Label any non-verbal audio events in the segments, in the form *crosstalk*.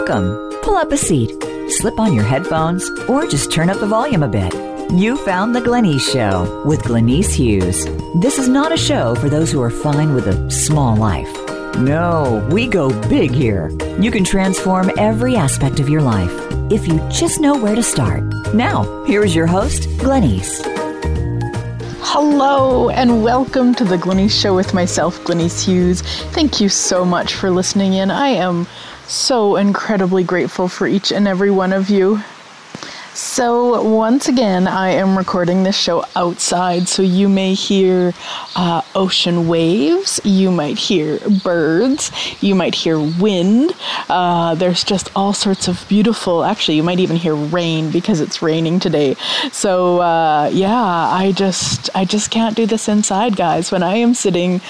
Welcome. Pull up a seat, slip on your headphones, or just turn up the volume a bit. You found The Glenyce Show with Glenyce Hughes. This is not a show for those who are fine with a small life. No, we go big here. You can transform every aspect of your life if you just know where to start. Now, here's your host, Glenyce. Hello and welcome to the Glenyce Show with myself, Glenyce Hughes. Thank you so much for listening in. I am so incredibly grateful for each and every one of you. So, once again, I am recording this show outside, so you may hear uh, ocean waves, you might hear birds, you might hear wind. Uh, there's just all sorts of beautiful, actually, you might even hear rain because it's raining today. So, uh, yeah, I just, I just can't do this inside, guys. When I am sitting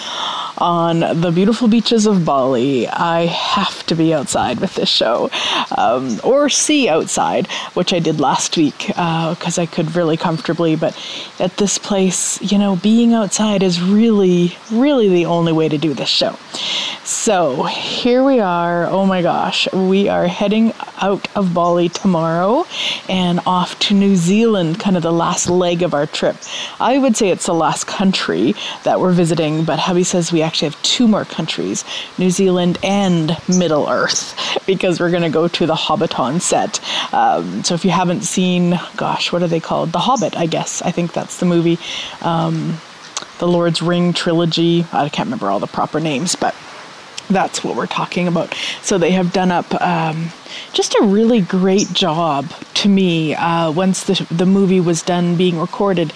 on the beautiful beaches of Bali, I have to be outside with this show, um, or see outside, which I did last week because uh, I could really comfortably. But at this place, you know, being outside is really, really the only way to do this show. So here we are. Oh my gosh, we are heading out of Bali tomorrow and off to New Zealand, kind of the last leg of our trip. I would say it's the last country that we're visiting, but hubby says we actually have two more countries New Zealand and Middle Earth *laughs* because we're going to go to the Hobbiton set. Um, so if you haven't seen, gosh, what are they called? The Hobbit, I guess. I think that's the movie. Um, the Lord's Ring trilogy. I can't remember all the proper names, but that's what we're talking about. So they have done up um, just a really great job to me uh, once the, the movie was done being recorded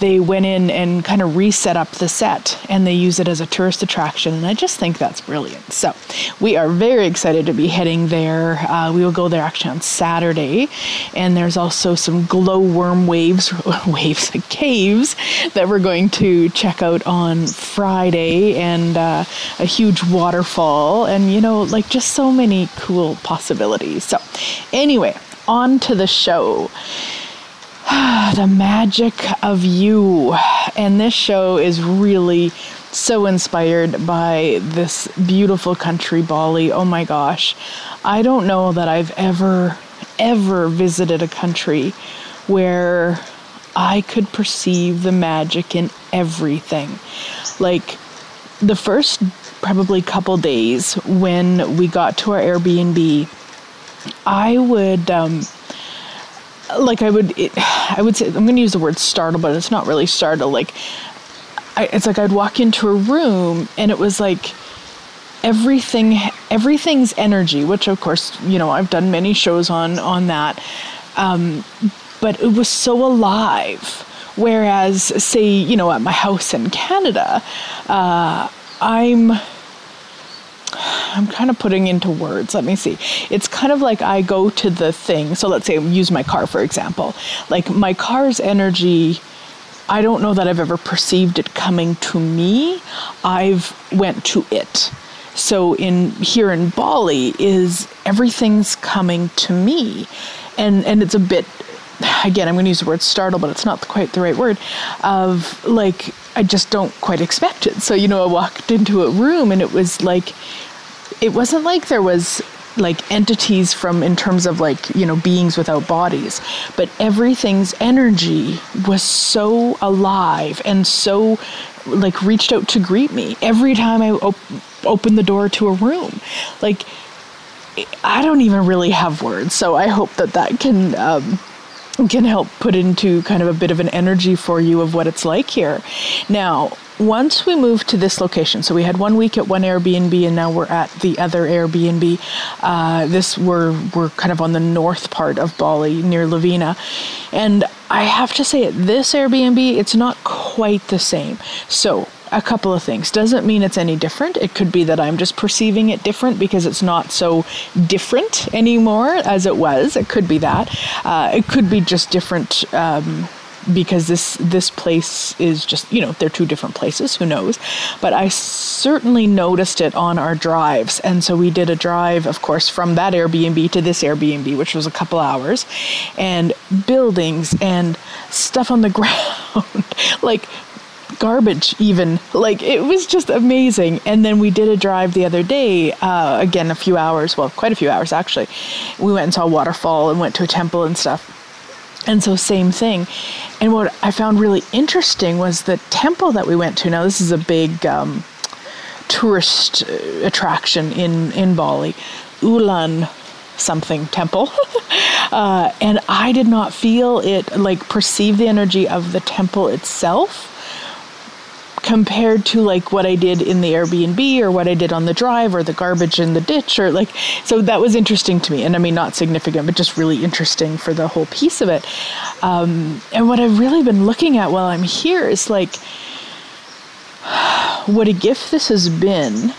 they went in and kind of reset up the set and they use it as a tourist attraction. And I just think that's brilliant. So we are very excited to be heading there. Uh, we will go there actually on Saturday. And there's also some glowworm waves, *laughs* waves, caves that we're going to check out on Friday and uh, a huge waterfall and, you know, like just so many cool possibilities. So, anyway, on to the show. *sighs* the magic of you. And this show is really so inspired by this beautiful country, Bali. Oh my gosh. I don't know that I've ever, ever visited a country where I could perceive the magic in everything. Like the first probably couple days when we got to our Airbnb, I would um, like I would, it, I would say I'm going to use the word startle, but it's not really startle. Like, I, it's like I'd walk into a room and it was like everything, everything's energy. Which of course, you know, I've done many shows on on that, um, but it was so alive. Whereas, say, you know, at my house in Canada, uh, I'm I'm kind of putting into words. Let me see. It's kind of like I go to the thing. So let's say use my car for example. Like my car's energy I don't know that I've ever perceived it coming to me. I've went to it. So in here in Bali is everything's coming to me. And and it's a bit again, I'm going to use the word startle, but it's not quite the right word, of like, I just don't quite expect it. So, you know, I walked into a room and it was like, it wasn't like there was like entities from in terms of like you know beings without bodies but everything's energy was so alive and so like reached out to greet me every time i op- opened the door to a room like i don't even really have words so i hope that that can um, can help put into kind of a bit of an energy for you of what it's like here. Now, once we moved to this location, so we had one week at one Airbnb and now we're at the other Airbnb. Uh, this we're we're kind of on the north part of Bali near Lovina, and I have to say at this Airbnb it's not quite the same. So a couple of things. Doesn't mean it's any different. It could be that I'm just perceiving it different because it's not so different anymore as it was. It could be that. Uh, it could be just different. Um, because this this place is just you know they're two different places who knows but i certainly noticed it on our drives and so we did a drive of course from that airbnb to this airbnb which was a couple hours and buildings and stuff on the *laughs* ground like garbage even. Like it was just amazing. And then we did a drive the other day uh, again a few hours well quite a few hours actually. We went and saw a waterfall and went to a temple and stuff. And so same thing. And what i found really interesting was the temple that we went to. Now this is a big um, tourist uh, attraction in in bali. Ulan something temple. *laughs* uh, and I did not feel it, like, perceive the energy of the temple itself compared to like what I did in the Airbnb or what I did on the drive or the garbage in the ditch or like so that was interesting to me. And I mean not significant but just really interesting for the whole piece of it. Um, and what I've really been looking at while I'm here is like *sighs* what a gift this has been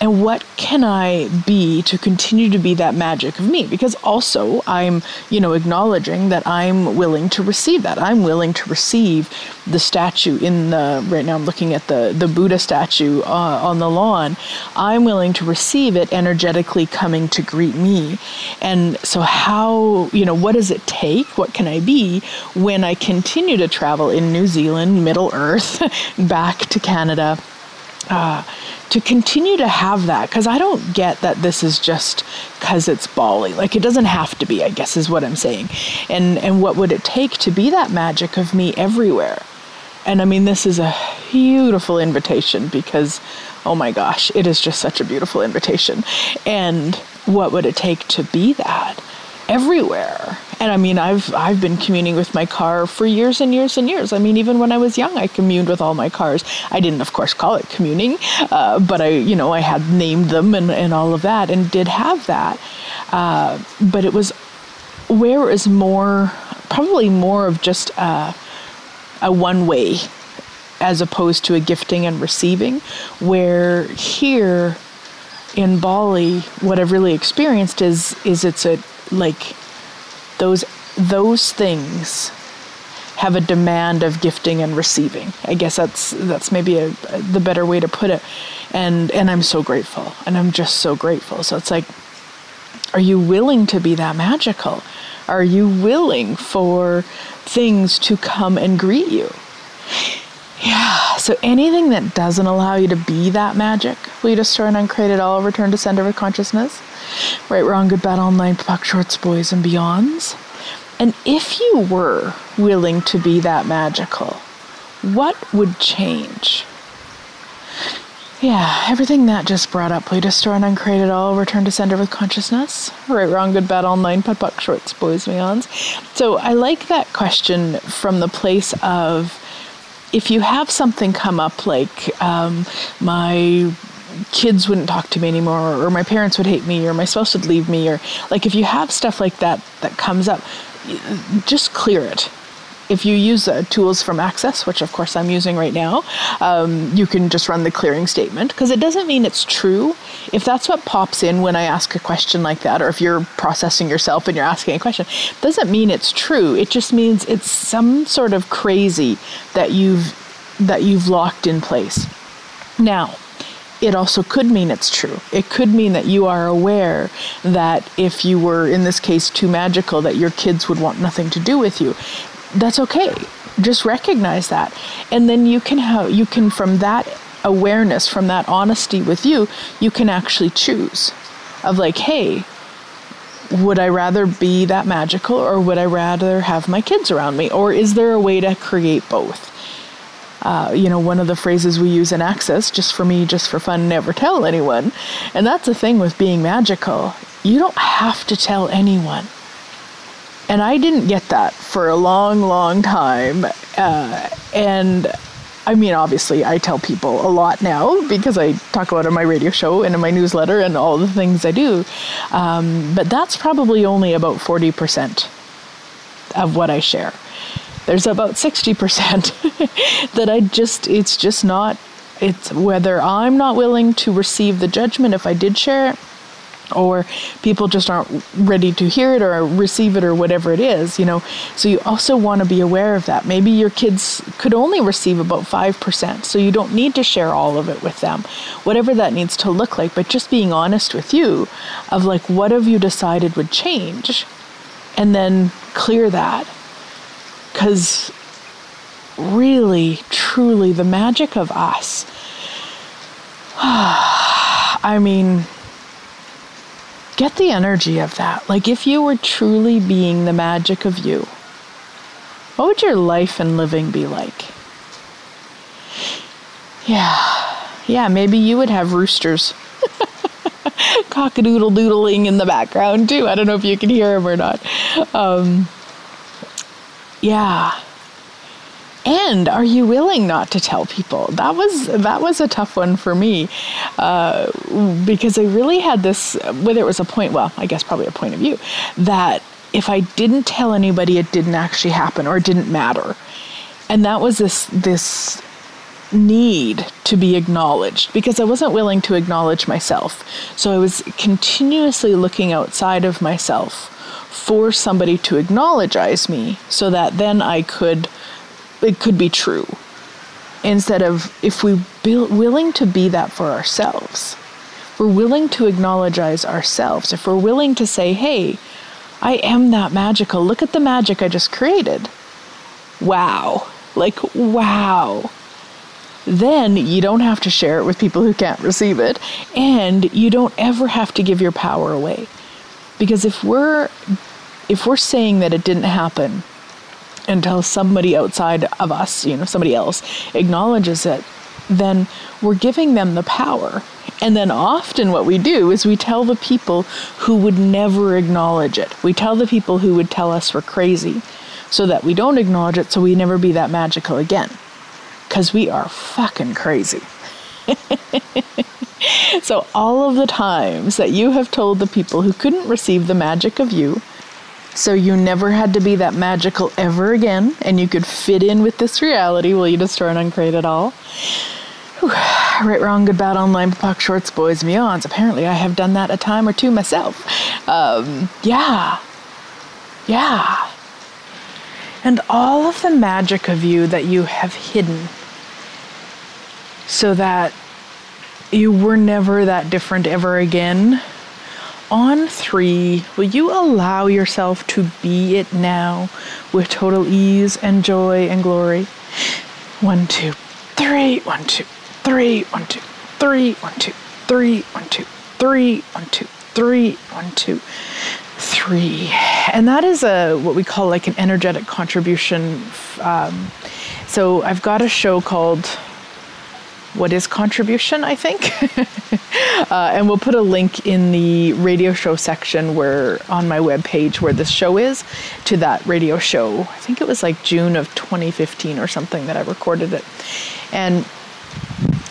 and what can I be to continue to be that magic of me? Because also I'm, you know, acknowledging that I'm willing to receive that. I'm willing to receive the statue in the, right now I'm looking at the, the Buddha statue uh, on the lawn. I'm willing to receive it energetically coming to greet me. And so, how, you know, what does it take? What can I be when I continue to travel in New Zealand, Middle Earth, *laughs* back to Canada? Uh, to continue to have that because I don't get that this is just because it's Bali. Like it doesn't have to be, I guess is what I'm saying. And and what would it take to be that magic of me everywhere? And I mean this is a beautiful invitation because oh my gosh, it is just such a beautiful invitation. And what would it take to be that? Everywhere. And I mean, I've I've been communing with my car for years and years and years. I mean, even when I was young, I communed with all my cars. I didn't, of course, call it communing, uh, but I, you know, I had named them and, and all of that, and did have that. Uh, but it was where it more, probably more of just a, a one way, as opposed to a gifting and receiving. Where here in Bali, what I've really experienced is is it's a like those those things have a demand of gifting and receiving. I guess that's that's maybe a, a, the better way to put it. And and I'm so grateful. And I'm just so grateful. So it's like are you willing to be that magical? Are you willing for things to come and greet you? Yeah, so anything that doesn't allow you to be that magic, will you destroy and uncreate it all, return to center with consciousness? Right, wrong, good, bad, online, POC, shorts, boys, and beyonds. And if you were willing to be that magical, what would change? Yeah, everything that just brought up, to store and uncreate it all, return to center with consciousness. Right, wrong, good, bad, online, POD, POC, shorts, boys, and beyonds. So I like that question from the place of if you have something come up like um, my kids wouldn't talk to me anymore or my parents would hate me or my spouse would leave me or like if you have stuff like that that comes up just clear it if you use uh, tools from access which of course i'm using right now um, you can just run the clearing statement because it doesn't mean it's true if that's what pops in when i ask a question like that or if you're processing yourself and you're asking a question doesn't mean it's true it just means it's some sort of crazy that you've that you've locked in place now it also could mean it's true. It could mean that you are aware that if you were, in this case, too magical, that your kids would want nothing to do with you. That's okay. Just recognize that. And then you can have, you can, from that awareness, from that honesty with you, you can actually choose of like, hey, would I rather be that magical or would I rather have my kids around me? Or is there a way to create both? uh, you know, one of the phrases we use in Access, just for me, just for fun, never tell anyone. And that's the thing with being magical. You don't have to tell anyone. And I didn't get that for a long, long time. Uh, and I mean, obviously, I tell people a lot now because I talk about it on my radio show and in my newsletter and all the things I do. Um, but that's probably only about 40% of what I share there's about 60% *laughs* that I just, it's just not, it's whether I'm not willing to receive the judgment if I did share it or people just aren't ready to hear it or receive it or whatever it is, you know. So you also want to be aware of that. Maybe your kids could only receive about 5%, so you don't need to share all of it with them. Whatever that needs to look like, but just being honest with you of like what have you decided would change and then clear that because really, truly the magic of us. *sighs* I mean, get the energy of that. Like, if you were truly being the magic of you, what would your life and living be like? Yeah, yeah, maybe you would have roosters *laughs* cockadoodle doodling in the background too. I don't know if you can hear him or not. Um, yeah. And are you willing not to tell people? That was that was a tough one for me uh, because I really had this. Whether it was a point, well, I guess probably a point of view that if I didn't tell anybody, it didn't actually happen or it didn't matter, and that was this this need to be acknowledged because I wasn't willing to acknowledge myself. So I was continuously looking outside of myself for somebody to acknowledge me so that then I could it could be true. Instead of if we be willing to be that for ourselves. We're willing to acknowledge ourselves. If we're willing to say, "Hey, I am that magical. Look at the magic I just created." Wow. Like wow then you don't have to share it with people who can't receive it, and you don't ever have to give your power away. Because if we're if we're saying that it didn't happen until somebody outside of us, you know, somebody else acknowledges it, then we're giving them the power. And then often what we do is we tell the people who would never acknowledge it. We tell the people who would tell us we're crazy so that we don't acknowledge it so we never be that magical again because we are fucking crazy. *laughs* so, all of the times that you have told the people who couldn't receive the magic of you, so you never had to be that magical ever again, and you could fit in with this reality, will you destroy and uncreate it all? Right, wrong, good, bad, online, POC, shorts, boys, beyonds. Apparently, I have done that a time or two myself. Um, yeah. Yeah and all of the magic of you that you have hidden so that you were never that different ever again. On three, will you allow yourself to be it now with total ease and joy and glory? One, two, three, one, two, three, one, two, three, one, two, three, one, two, three, one, two, three, one, two, three, and that is a what we call like an energetic contribution. Um, so I've got a show called what is contribution, I think. *laughs* uh, and we'll put a link in the radio show section where on my webpage where this show is to that radio show. I think it was like June of 2015 or something that I recorded it. And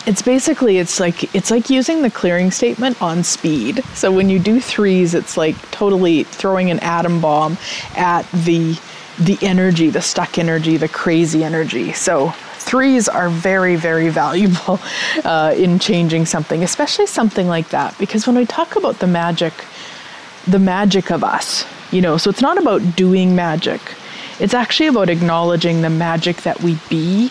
it's basically it's like it's like using the clearing statement on speed. So when you do threes, it's like totally throwing an atom bomb at the the energy, the stuck energy, the crazy energy. So threes are very, very valuable *laughs* uh, in changing something, especially something like that. Because when we talk about the magic, the magic of us, you know, so it's not about doing magic, it's actually about acknowledging the magic that we be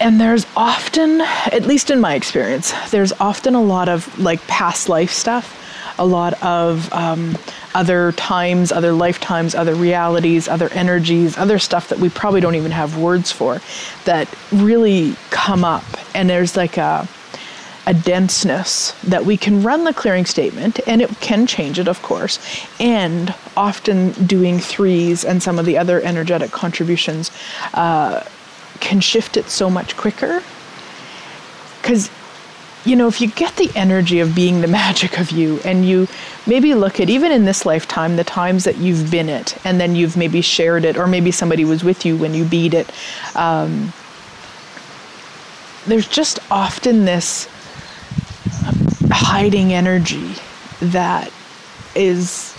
and there's often, at least in my experience, there's often a lot of like past life stuff, a lot of um, other times, other lifetimes, other realities, other energies, other stuff that we probably don't even have words for that really come up. And there's like a, a denseness that we can run the clearing statement and it can change it, of course. And often doing threes and some of the other energetic contributions. Uh, can shift it so much quicker. Because, you know, if you get the energy of being the magic of you and you maybe look at, even in this lifetime, the times that you've been it and then you've maybe shared it, or maybe somebody was with you when you beat it, um, there's just often this hiding energy that is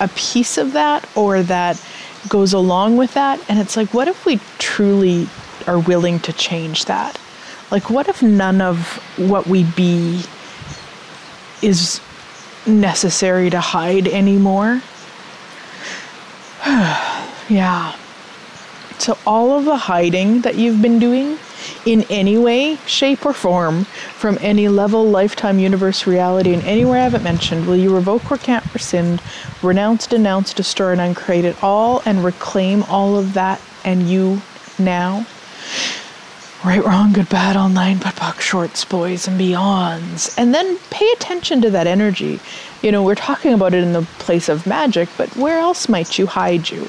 a piece of that or that goes along with that. And it's like, what if we truly are willing to change that? Like, what if none of what we be is necessary to hide anymore? *sighs* yeah. So, all of the hiding that you've been doing in any way, shape, or form from any level, lifetime, universe, reality, and anywhere I haven't mentioned, will you revoke, recant, rescind, renounce, denounce, destroy, and uncreate it all and reclaim all of that and you now. Right, wrong, good, bad, all nine, POD POC, shorts, boys, and beyonds. And then pay attention to that energy. You know, we're talking about it in the place of magic, but where else might you hide you?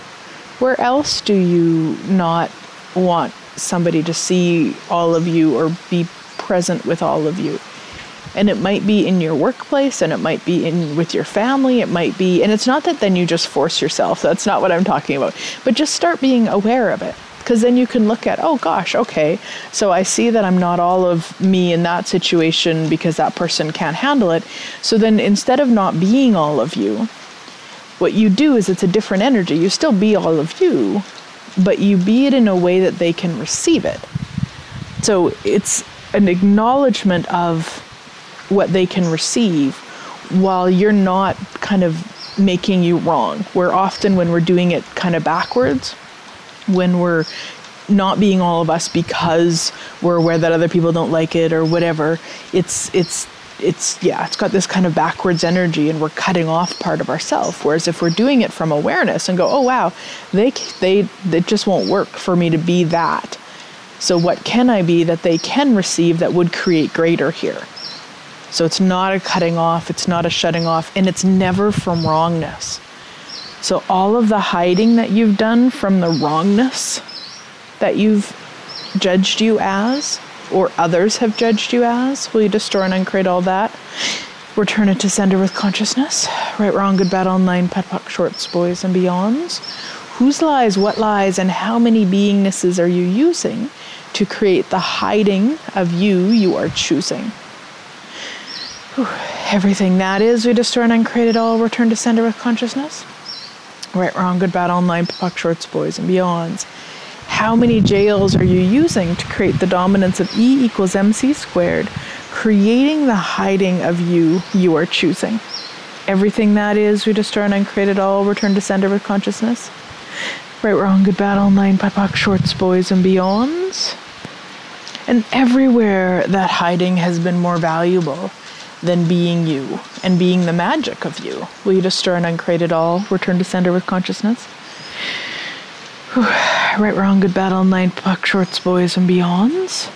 Where else do you not want somebody to see all of you or be present with all of you? and it might be in your workplace and it might be in with your family it might be and it's not that then you just force yourself that's not what i'm talking about but just start being aware of it because then you can look at oh gosh okay so i see that i'm not all of me in that situation because that person can't handle it. So then instead of not being all of you what you do is it's a different energy. You still be all of you but you be it in a way that they can receive it. So it's an acknowledgement of what they can receive while you're not kind of making you wrong. Where often when we're doing it kind of backwards, when we're not being all of us because we're aware that other people don't like it or whatever, it's it's it's yeah, it's got this kind of backwards energy and we're cutting off part of ourselves. Whereas if we're doing it from awareness and go, "Oh wow, they they it just won't work for me to be that." So what can I be that they can receive that would create greater here? So it's not a cutting off, it's not a shutting off, and it's never from wrongness. So all of the hiding that you've done from the wrongness that you've judged you as, or others have judged you as, will you destroy and uncreate all that? Return it to sender with consciousness. Right, wrong, good, bad, online, POD, POC, shorts, boys, and beyonds. Whose lies, what lies, and how many beingnesses are you using to create the hiding of you you are choosing? Whew. Everything that is, we destroy and uncreate it all, return to sender with consciousness. Right, wrong, good, bad, online, POC, shorts, boys, and beyonds. How many jails are you using to create the dominance of E equals mc squared, creating the hiding of you you are choosing? Everything that is, we destroy and uncreate it all, return to sender with consciousness. Right, wrong, good, bad, online, POC, shorts, boys, and beyonds. And everywhere that hiding has been more valuable than being you and being the magic of you. Will you destroy and uncreate it all? Return to sender with consciousness. right, wrong, good, bad, all nine, POC, shorts, boys, and beyonds.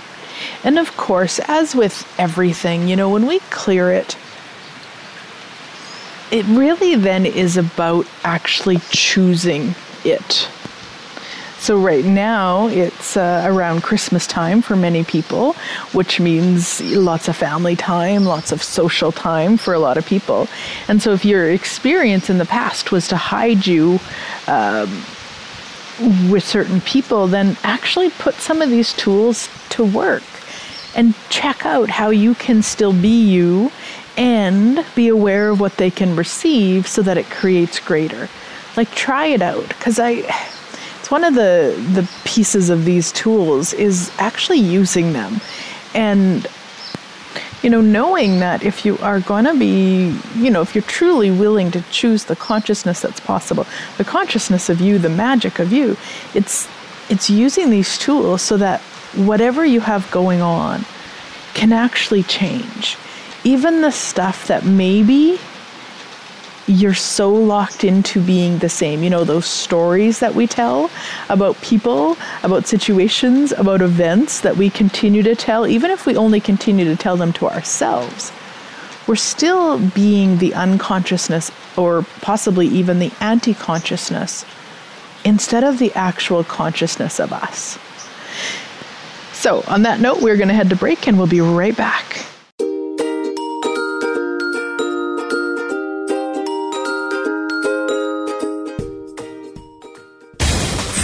And of course, as with everything, you know, when we clear it, it really then is about actually choosing it so, right now it's uh, around Christmas time for many people, which means lots of family time, lots of social time for a lot of people. And so, if your experience in the past was to hide you um, with certain people, then actually put some of these tools to work and check out how you can still be you and be aware of what they can receive so that it creates greater. Like, try it out because I one of the the pieces of these tools is actually using them. And you know knowing that if you are going to be you know if you're truly willing to choose the consciousness that's possible the consciousness of you the magic of you it's it's using these tools so that whatever you have going on can actually change. Even the stuff that maybe you're so locked into being the same. You know, those stories that we tell about people, about situations, about events that we continue to tell, even if we only continue to tell them to ourselves, we're still being the unconsciousness or possibly even the anti consciousness instead of the actual consciousness of us. So, on that note, we're going to head to break and we'll be right back.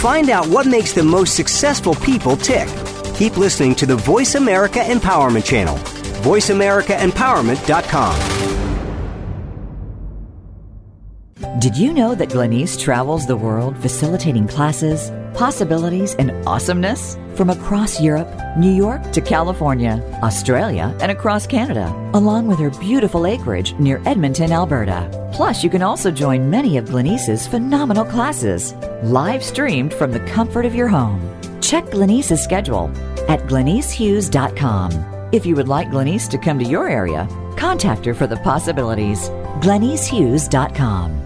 Find out what makes the most successful people tick. Keep listening to the Voice America Empowerment Channel. VoiceAmericaEmpowerment.com. Did you know that Glenyce travels the world facilitating classes, possibilities, and awesomeness? From across Europe, New York to California, Australia, and across Canada, along with her beautiful acreage near Edmonton, Alberta. Plus, you can also join many of Glenyce's phenomenal classes, live streamed from the comfort of your home. Check Glenyce's schedule at glenycehughes.com. If you would like Glenyce to come to your area, contact her for the possibilities. glenycehughes.com.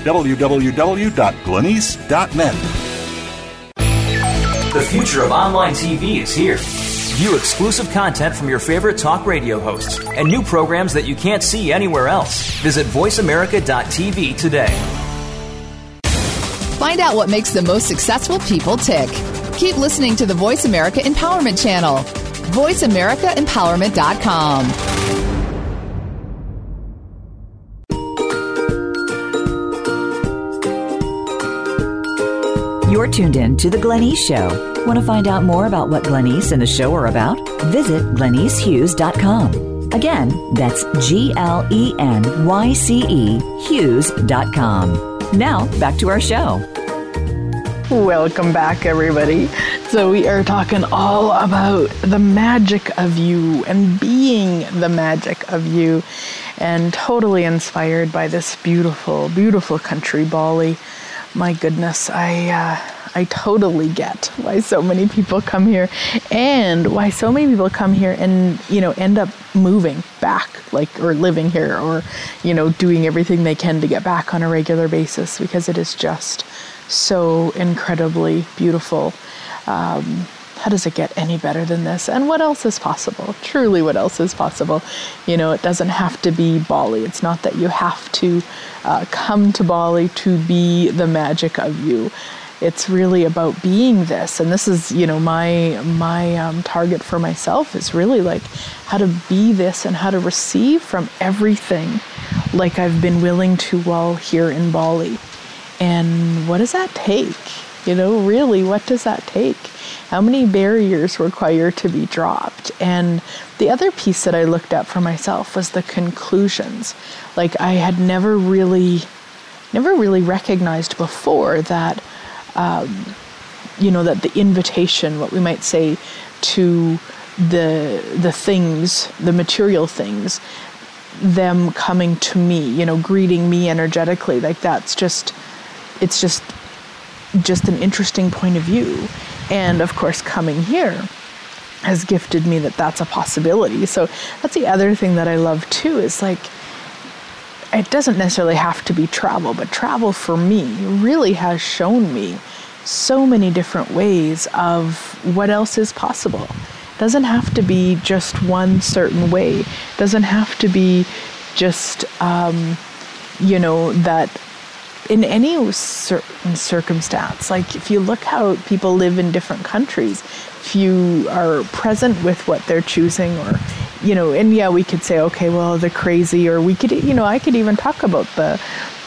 www.glenyce.net. The future of online TV is here. View exclusive content from your favorite talk radio hosts and new programs that you can't see anywhere else. Visit VoiceAmerica.tv today. Find out what makes the most successful people tick. Keep listening to the Voice America Empowerment Channel. VoiceAmericaEmpowerment.com. tuned in to The Glenyce Show. Want to find out more about what Glenyce and the show are about? Visit glenycehughes.com. Again, that's G L E N Y C E Hughes.com. Now, back to our show. Welcome back, everybody. So, we are talking all about the magic of you and being the magic of you, and totally inspired by this beautiful, beautiful country, Bali my goodness, I uh, I totally get why so many people come here, and why so many people come here and you know end up moving back, like or living here, or you know doing everything they can to get back on a regular basis because it is just so incredibly beautiful. Um, how does it get any better than this? And what else is possible? Truly, what else is possible? You know, it doesn't have to be Bali. It's not that you have to uh, come to Bali to be the magic of you. It's really about being this, and this is, you know, my my um, target for myself is really like how to be this and how to receive from everything, like I've been willing to while here in Bali. And what does that take? You know, really, what does that take? How many barriers require to be dropped? And the other piece that I looked at for myself was the conclusions. Like I had never really, never really recognized before that, um, you know, that the invitation, what we might say, to the the things, the material things, them coming to me, you know, greeting me energetically, like that's just, it's just, just an interesting point of view. And of course, coming here has gifted me that that's a possibility. So that's the other thing that I love too is like, it doesn't necessarily have to be travel, but travel for me really has shown me so many different ways of what else is possible. It doesn't have to be just one certain way. Doesn't have to be just, um, you know, that in any certain circumstance, like if you look how people live in different countries, if you are present with what they're choosing, or, you know, and yeah, we could say, okay, well, they're crazy, or we could, you know, I could even talk about the,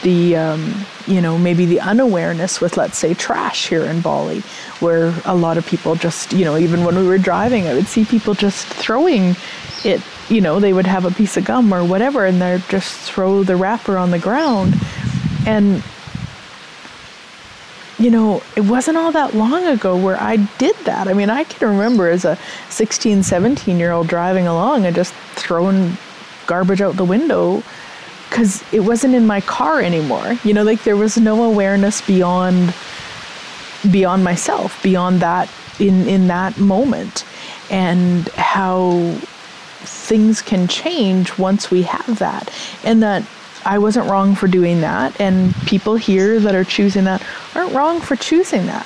the, um, you know, maybe the unawareness with, let's say, trash here in Bali, where a lot of people just, you know, even when we were driving, I would see people just throwing it, you know, they would have a piece of gum or whatever, and they'd just throw the wrapper on the ground. And you know, it wasn't all that long ago where I did that. I mean, I can remember as a 16, 17 year old driving along and just throwing garbage out the window because it wasn't in my car anymore. You know, like there was no awareness beyond beyond myself, beyond that in in that moment and how things can change once we have that. And that I wasn't wrong for doing that, and people here that are choosing that aren't wrong for choosing that.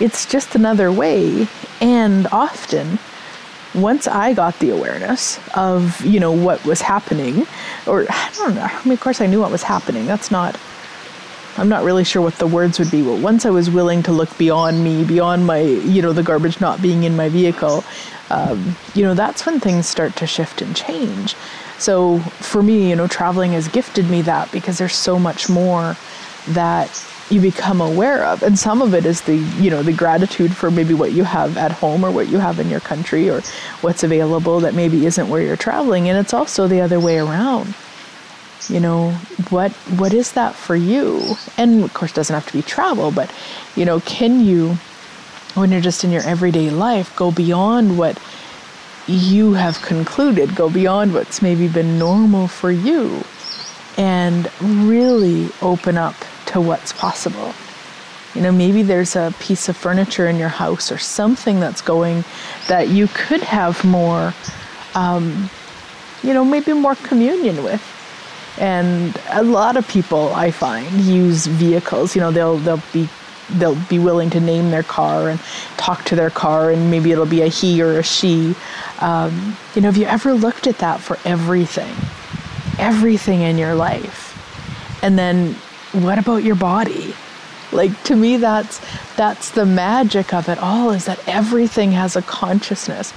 It's just another way, and often, once I got the awareness of you know what was happening, or I don't know. I mean, of course, I knew what was happening. That's not. I'm not really sure what the words would be, but once I was willing to look beyond me, beyond my, you know, the garbage not being in my vehicle, um, you know, that's when things start to shift and change. So for me, you know, traveling has gifted me that because there's so much more that you become aware of. And some of it is the you know the gratitude for maybe what you have at home or what you have in your country or what's available that maybe isn't where you're traveling. And it's also the other way around. You know what what is that for you? And of course doesn't have to be travel but you know can you when you're just in your everyday life go beyond what you have concluded go beyond what's maybe been normal for you and really open up to what's possible you know maybe there's a piece of furniture in your house or something that's going that you could have more um, you know maybe more communion with and a lot of people I find use vehicles. You know, they'll they'll be they'll be willing to name their car and talk to their car, and maybe it'll be a he or a she. Um, you know, have you ever looked at that for everything, everything in your life? And then, what about your body? Like to me, that's that's the magic of it all. Is that everything has a consciousness,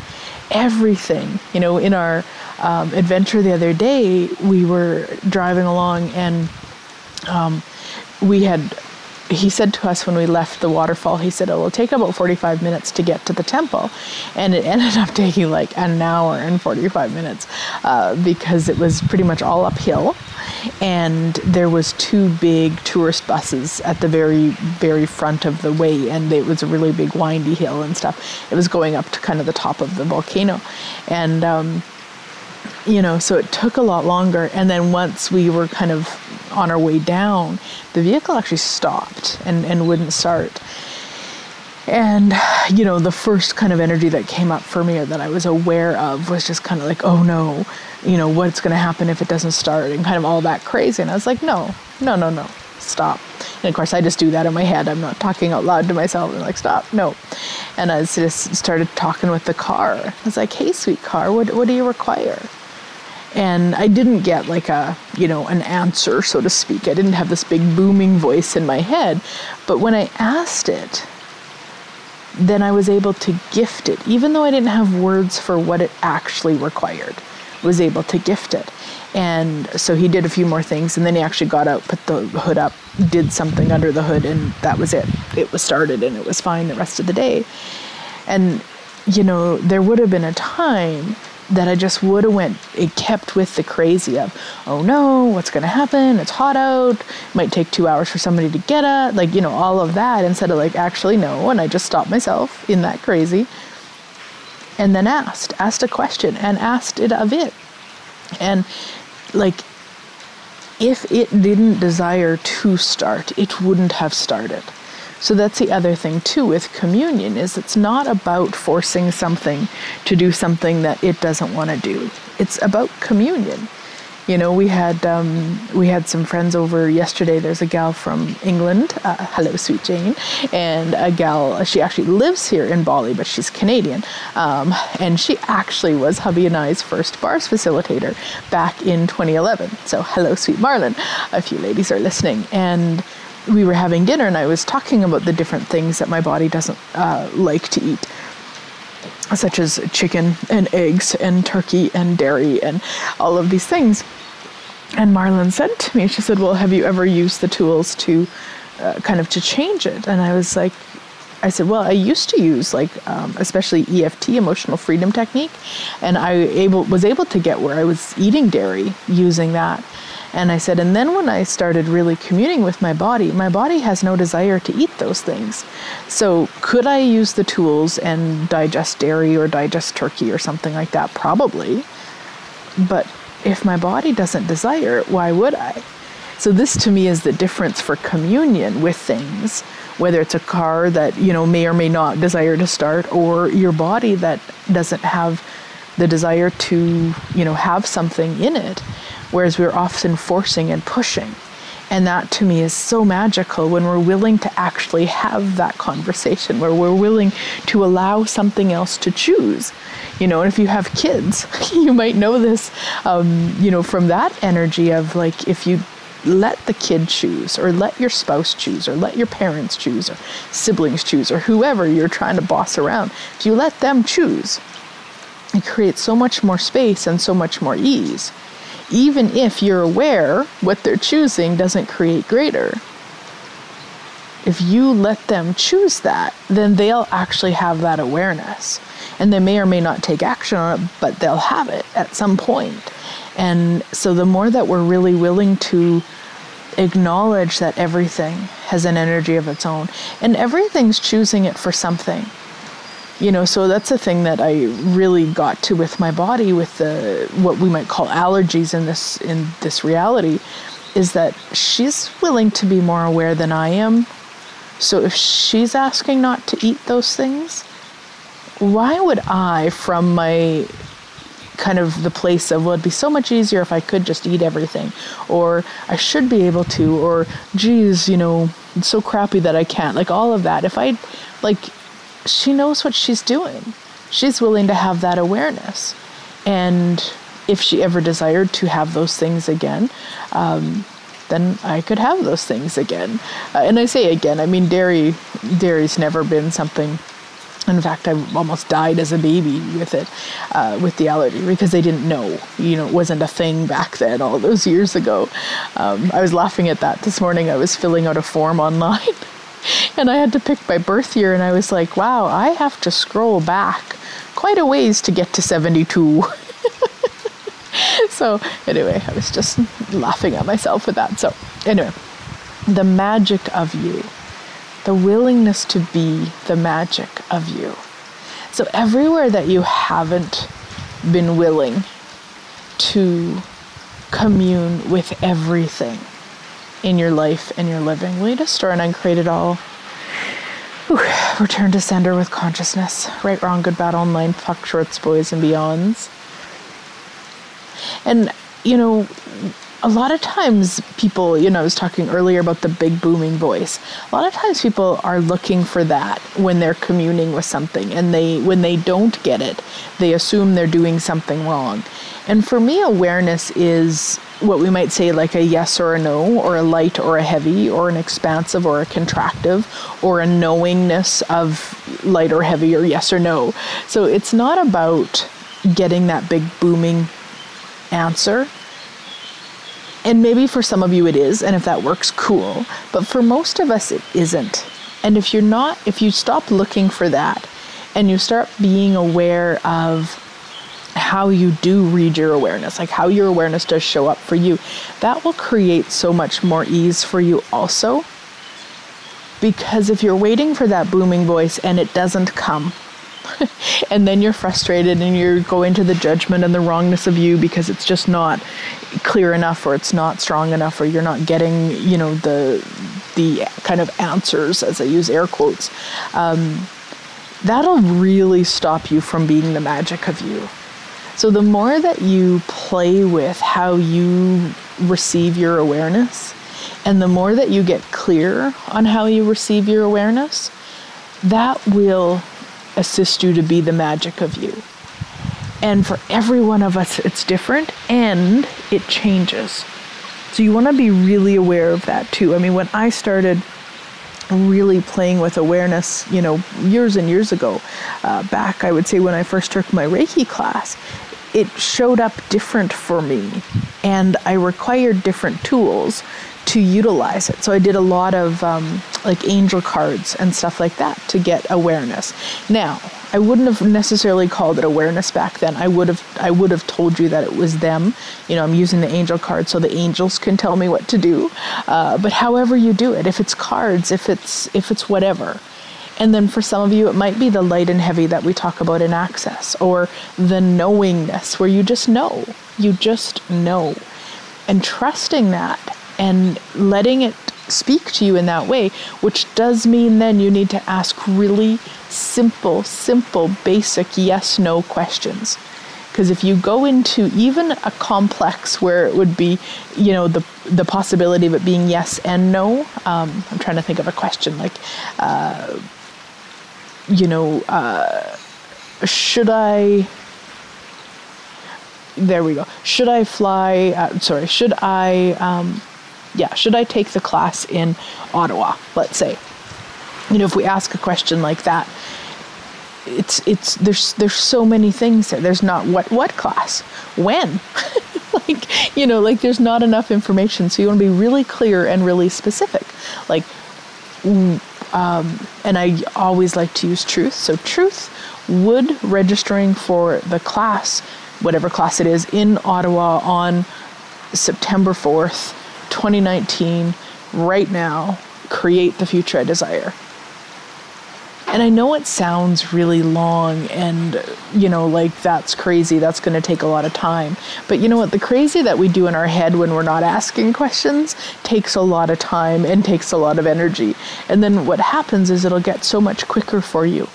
everything. You know, in our um, adventure the other day, we were driving along and um, we had he said to us when we left the waterfall, he said, it will take about 45 minutes to get to the temple. And it *laughs* ended up taking like an hour and 45 minutes uh, because it was pretty much all uphill. And there was two big tourist buses at the very, very front of the way. And it was a really big windy hill and stuff. It was going up to kind of the top of the volcano. And, um, you know, so it took a lot longer. And then once we were kind of on our way down, the vehicle actually stopped and, and wouldn't start. And, you know, the first kind of energy that came up for me or that I was aware of was just kind of like, oh no, you know, what's going to happen if it doesn't start and kind of all that crazy. And I was like, no, no, no, no, stop. And of course, I just do that in my head. I'm not talking out loud to myself. I'm like, stop, no. And I just started talking with the car. I was like, hey, sweet car, what, what do you require? And I didn't get like a, you know, an answer, so to speak. I didn't have this big booming voice in my head. But when I asked it, then I was able to gift it, even though I didn't have words for what it actually required, was able to gift it. And so he did a few more things, and then he actually got out, put the hood up, did something under the hood, and that was it. It was started, and it was fine the rest of the day. And, you know, there would have been a time that I just would have went it kept with the crazy of oh no what's to happen? It's hot out. It might take 2 hours for somebody to get up like you know all of that instead of like actually no and I just stopped myself in that crazy. And then asked asked a question and asked it of it. And like if it didn't desire to start it wouldn't have started so that's the other thing too with communion is it's not about forcing something to do something that it doesn't want to do. It's about communion. You know, we had um, we had some friends over yesterday. There's a gal from England, uh, hello, sweet Jane, and a gal. She actually lives here in Bali, but she's Canadian, um, and she actually was hubby and I's first bars facilitator back in 2011. So, hello, sweet Marlon. A few ladies are listening, and we were having dinner and I was talking about the different things that my body doesn't uh, like to eat, such as chicken and eggs and turkey and dairy and all of these things. And Marlon said to me, she said, "Well, have you ever used the tools to uh, kind of to change it?" And I was like, I said, well, I used to use like, um, especially EFT, emotional freedom technique, and I able was able to get where I was eating dairy using that. And I said, and then when I started really communing with my body, my body has no desire to eat those things. So could I use the tools and digest dairy or digest turkey or something like that? Probably. But if my body doesn't desire it, why would I? So this to me is the difference for communion with things, whether it's a car that, you know, may or may not desire to start or your body that doesn't have the desire to, you know, have something in it whereas we're often forcing and pushing. And that to me is so magical when we're willing to actually have that conversation, where we're willing to allow something else to choose. You know, and if you have kids, *laughs* you might know this, um, you know, from that energy of like if you let the kid choose, or let your spouse choose, or let your parents choose, or siblings choose, or whoever you're trying to boss around, if you let them choose, it creates so much more space and so much more ease even if you're aware what they're choosing doesn't create greater. If you let them choose that, then they'll actually have that awareness. and they may or may not take action on it, but they'll have it at some point. And so the more that we're really willing to acknowledge that everything has an energy of its own and everything's choosing it for something you know so that's the thing that i really got to with my body with the what we might call allergies in this in this reality is that she's willing to be more aware than i am. So if she's asking not to eat those things why would i from my kind of the place of well it'd be so much easier if i could just eat everything or i should be able to or geez you know it's so crappy that i can't like all of that. If i like she knows what she's doing. She's willing to have that awareness. And if she ever desired to have those things again, um, then I could have those things again. Uh, and I say again, I mean dairy dairy's never been something in fact, I almost died as a baby with it, uh, with the allergy, because they didn't know. You know, it wasn't a thing back then, all those years ago. Um, I was laughing at that this morning. I was filling out a form *laughs* online and I had to pick my birth year, and I was like, wow, I have to scroll back quite a ways to get to 72. *laughs* so, anyway, I was just laughing at myself with that. So, anyway, the magic of you, the willingness to be the magic of you. So, everywhere that you haven't been willing to commune with everything in your life and your living, will you just start and uncreate it all? Whew. Return to sender with consciousness. Right, wrong, good, bad, online, POC, shorts, boys, and beyonds. And, you know, a lot of times people, you know, I was talking earlier about the big booming voice. A lot of times people are looking for that when they're communing with something and they when they don't get it, they assume they're doing something wrong. And for me awareness is what we might say like a yes or a no, or a light or a heavy, or an expansive or a contractive, or a knowingness of light or heavy or yes or no. So it's not about getting that big booming answer. And maybe for some of you it is, and if that works, cool. But for most of us, it isn't. And if you're not, if you stop looking for that and you start being aware of how you do read your awareness, like how your awareness does show up for you, that will create so much more ease for you also. Because if you're waiting for that booming voice and it doesn't come, *laughs* and then you're frustrated and you're going to the judgment and the wrongness of you because it's just not clear enough or it's not strong enough or you're not getting you know the the kind of answers as i use air quotes um, that'll really stop you from being the magic of you so the more that you play with how you receive your awareness, and the more that you get clear on how you receive your awareness, that will assist you to be the magic of you. And for every one of us, it's different and it changes. So you want to be really aware of that too. I mean, when I started really playing with awareness, you know, years and years ago, uh, back, I would say when I first took my Reiki class, it showed up different for me and I required different tools to utilize it. So I did a lot of um, like angel cards and stuff like that to get awareness. Now, I wouldn't have necessarily called it awareness back then. I would have I would have told you that it was them. You know, I'm using the angel card so the angels can tell me what to do. Uh, but however you do it, if it's cards, if it's if it's whatever, and then for some of you, it might be the light and heavy that we talk about in access, or the knowingness where you just know. You just know. And trusting that and letting it speak to you in that way, which does mean then you need to ask really simple, simple, basic yes no questions. Because if you go into even a complex where it would be, you know, the the possibility of it being yes and no, um, I'm trying to think of a question like, uh, you know, uh, should I? There we go. Should I fly? Uh, sorry, should I? Um, yeah, should I take the class in Ottawa? Let's say. You know, if we ask a question like that, it's it's there's there's so many things there. There's not what what class, when, *laughs* like you know, like there's not enough information. So you want to be really clear and really specific, like um, and I always like to use truth. So, truth, would registering for the class, whatever class it is, in Ottawa on September 4th, 2019, right now, create the future I desire? And I know it sounds really long and, you know, like that's crazy. That's going to take a lot of time. But you know what? The crazy that we do in our head when we're not asking questions takes a lot of time and takes a lot of energy. And then what happens is it'll get so much quicker for you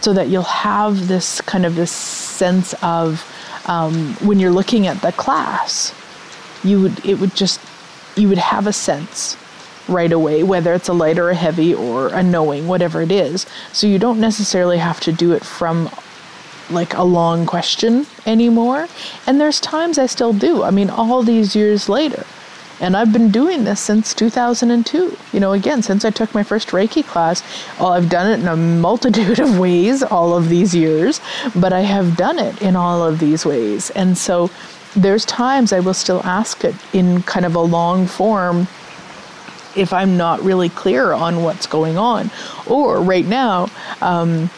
so that you'll have this kind of this sense of um, when you're looking at the class, you would, it would just, you would have a sense right away, whether it's a light or a heavy or a knowing, whatever it is. So you don't necessarily have to do it from like a long question anymore. And there's times I still do. I mean, all these years later. And I've been doing this since 2002. You know, again, since I took my first Reiki class, well, I've done it in a multitude of ways all of these years, but I have done it in all of these ways. And so there's times I will still ask it in kind of a long form if I'm not really clear on what's going on. Or right now, um,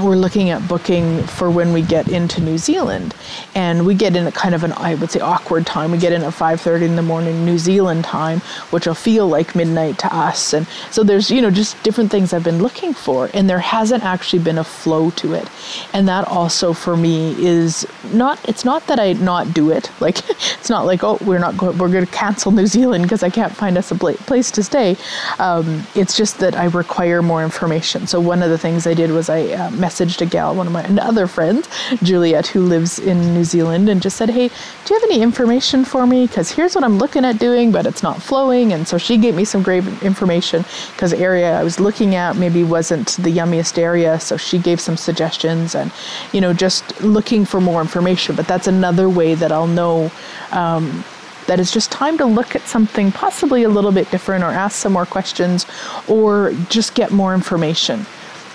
we're looking at booking for when we get into New Zealand, and we get in a kind of an I would say awkward time. We get in at 5:30 in the morning New Zealand time, which will feel like midnight to us. And so there's you know just different things I've been looking for, and there hasn't actually been a flow to it. And that also for me is not. It's not that I not do it. *laughs* Like it's not like oh we're not going we're going to cancel New Zealand because I can't find us a place to stay. Um, it's just that I require more information. So one of the things I did was I. Uh, messaged a gal, one of my other friends, Juliet, who lives in New Zealand, and just said, Hey, do you have any information for me? Because here's what I'm looking at doing, but it's not flowing. And so she gave me some great information because area I was looking at maybe wasn't the yummiest area. So she gave some suggestions and, you know, just looking for more information. But that's another way that I'll know. Um, that it's just time to look at something possibly a little bit different or ask some more questions or just get more information.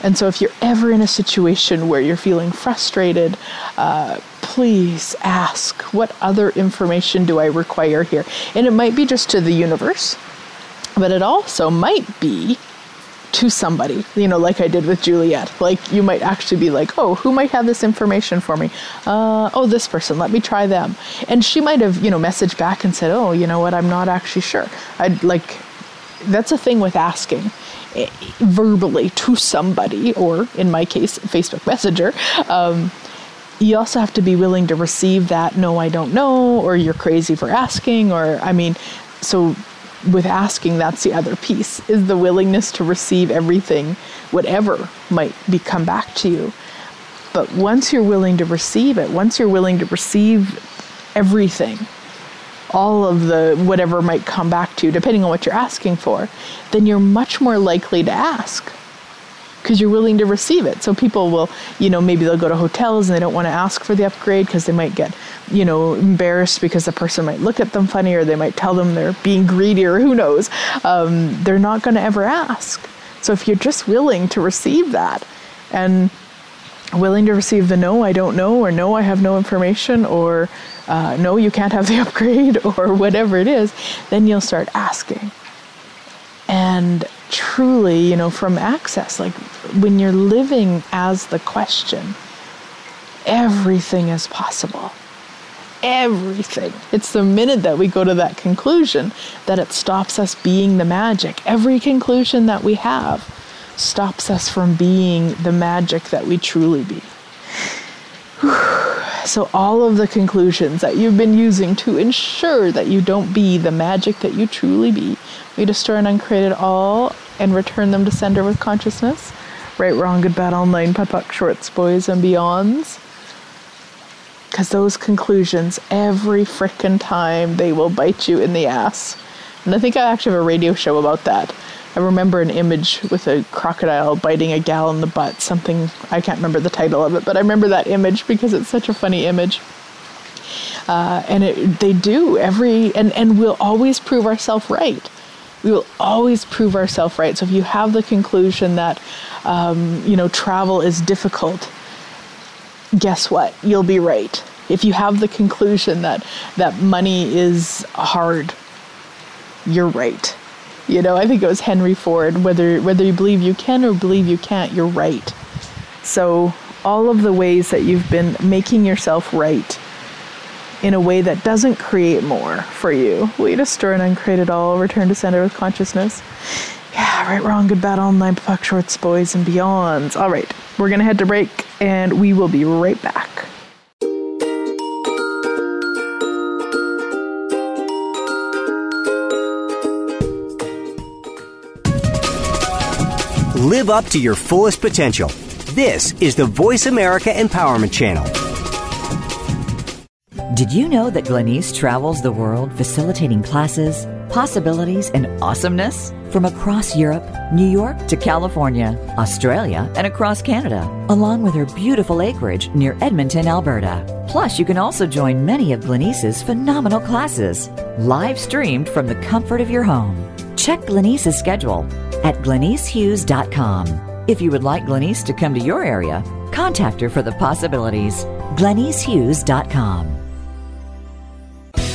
And so, if you're ever in a situation where you're feeling frustrated, uh, please ask, what other information do I require here? And it might be just to the universe, but it also might be to somebody, you know, like I did with Juliet. Like, you might actually be like, oh, who might have this information for me? Uh, oh, this person, let me try them. And she might have, you know, messaged back and said, oh, you know what, I'm not actually sure. I'd like, that's a thing with asking verbally to somebody, or in my case, Facebook Messenger, um, you also have to be willing to receive that, no, I don't know, or you're crazy for asking, or, I mean, so with asking, that's the other piece, is the willingness to receive everything, whatever might be come back to you. But once you're willing to receive it, once you're willing to receive everything, all of the whatever might come back to you, depending on what you're asking for, then you're much more likely to ask because you're willing to receive it. So people will, you know, maybe they'll go to hotels and they don't want to ask for the upgrade because they might get, you know, embarrassed because the person might look at them funny or they might tell them they're being greedy or who knows. Um, they're not going to ever ask. So if you're just willing to receive that and willing to receive the no, I don't know, or no, I have no information, or uh, no, you can't have the *laughs* upgrade, or whatever it is, then you'll start asking. And truly, you know, from access, like when you're living as the question, everything is possible. Everything. It's the minute that we go to that conclusion that it stops us being the magic. Every conclusion that we have stops us from being the magic that we truly be. So, all of the conclusions that you've been using to ensure that you don't be the magic that you truly be, we destroy and uncreate it all and return them to sender with consciousness. Right, wrong, good, bad, online, POD, shorts, boys, and beyonds. Because those conclusions, every frickin' time, they will bite you in the ass. And I think I actually have a radio show about that. I remember an image with a crocodile biting a gal in the butt. Something I can't remember the title of it, but I remember that image because it's such a funny image. Uh, and it, they do every and and we'll always prove ourselves right. We will always prove ourselves right. So if you have the conclusion that um, you know travel is difficult, guess what? You'll be right. If you have the conclusion that that money is hard, you're right you know, I think it was Henry Ford. Whether whether you believe you can or believe you can't, you're right. So all of the ways that you've been making yourself right in a way that doesn't create more for you. Will you stir and uncreate it all, return to center with consciousness? Yeah, right, wrong, good, bad, all nine, POC, shorts, boys, and beyonds. All right, we're to head to break and we will be right back. Live up to your fullest potential. This is the Voice America Empowerment Channel. Did you know that Glenyce travels the world facilitating classes, possibilities, and awesomeness? From across Europe, New York to California, Australia, and across Canada, along with her beautiful acreage near Edmonton, Alberta. Plus, you can also join many of Glenyce's phenomenal classes, live streamed from the comfort of your home. Check Glenyce's schedule at glenycehughes.com. If you would like Glenyce to come to your area, contact her for the possibilities. glenycehughes.com.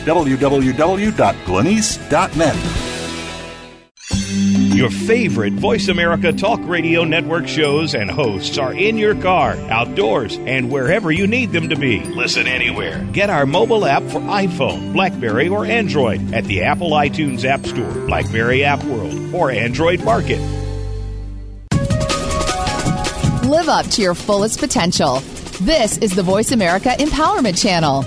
www.glenyce.net. Your favorite Voice America Talk Radio Network shows and hosts are in your car, outdoors, and wherever you need them to be. Listen anywhere. Get our mobile app for iPhone, Blackberry, or Android at the Apple iTunes App Store, Blackberry App World, or Android Market. Live up to your fullest potential. This is the Voice America Empowerment Channel.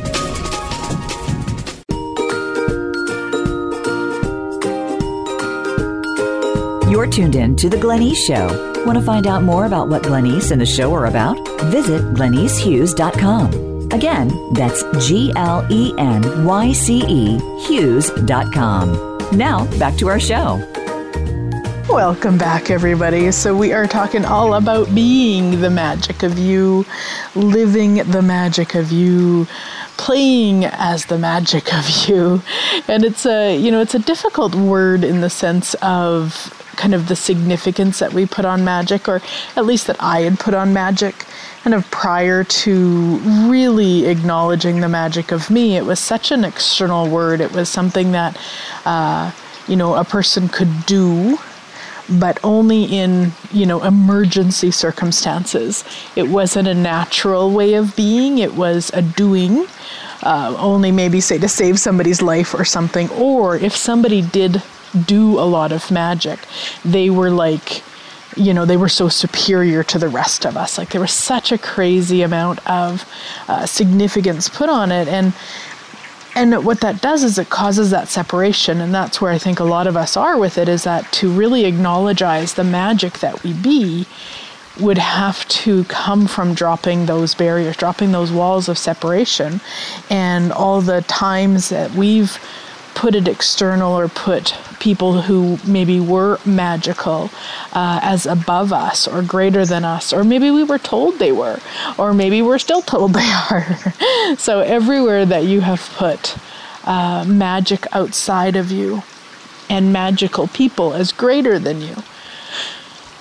You're tuned in to The Glenyce Show. Want to find out more about what Glenyce and the show are about? Visit glenycehughes.com. Again, that's G L E N Y C E Hughes.com. Now, back to our show. Welcome back, everybody. So, we are talking all about being the magic of you, living the magic of you, playing as the magic of you. And it's a, you know, it's a difficult word in the sense of kind of the significance that we put on magic, or at least that I had put on magic, kind of prior to really acknowledging the magic of me. It was such an external word. It was something that, uh, you know, a person could do but only in you know emergency circumstances it wasn't a natural way of being it was a doing uh, only maybe say to save somebody's life or something or if somebody did do a lot of magic. They were like, you know, they were so superior to the rest of us. Like there was such a crazy amount of uh, significance put on it, and and what that does is it causes that separation, and that's where I think a lot of us are with it. Is that to really acknowledge the magic that we be would have to come from dropping those barriers, dropping those walls of separation, and all the times that we've put it external or put people who maybe were magical uh, as above us or greater than us, or maybe we were told they were, or maybe we're still told *laughs* they are. so, everywhere that you have put uh, magic outside of you and magical people as greater than you,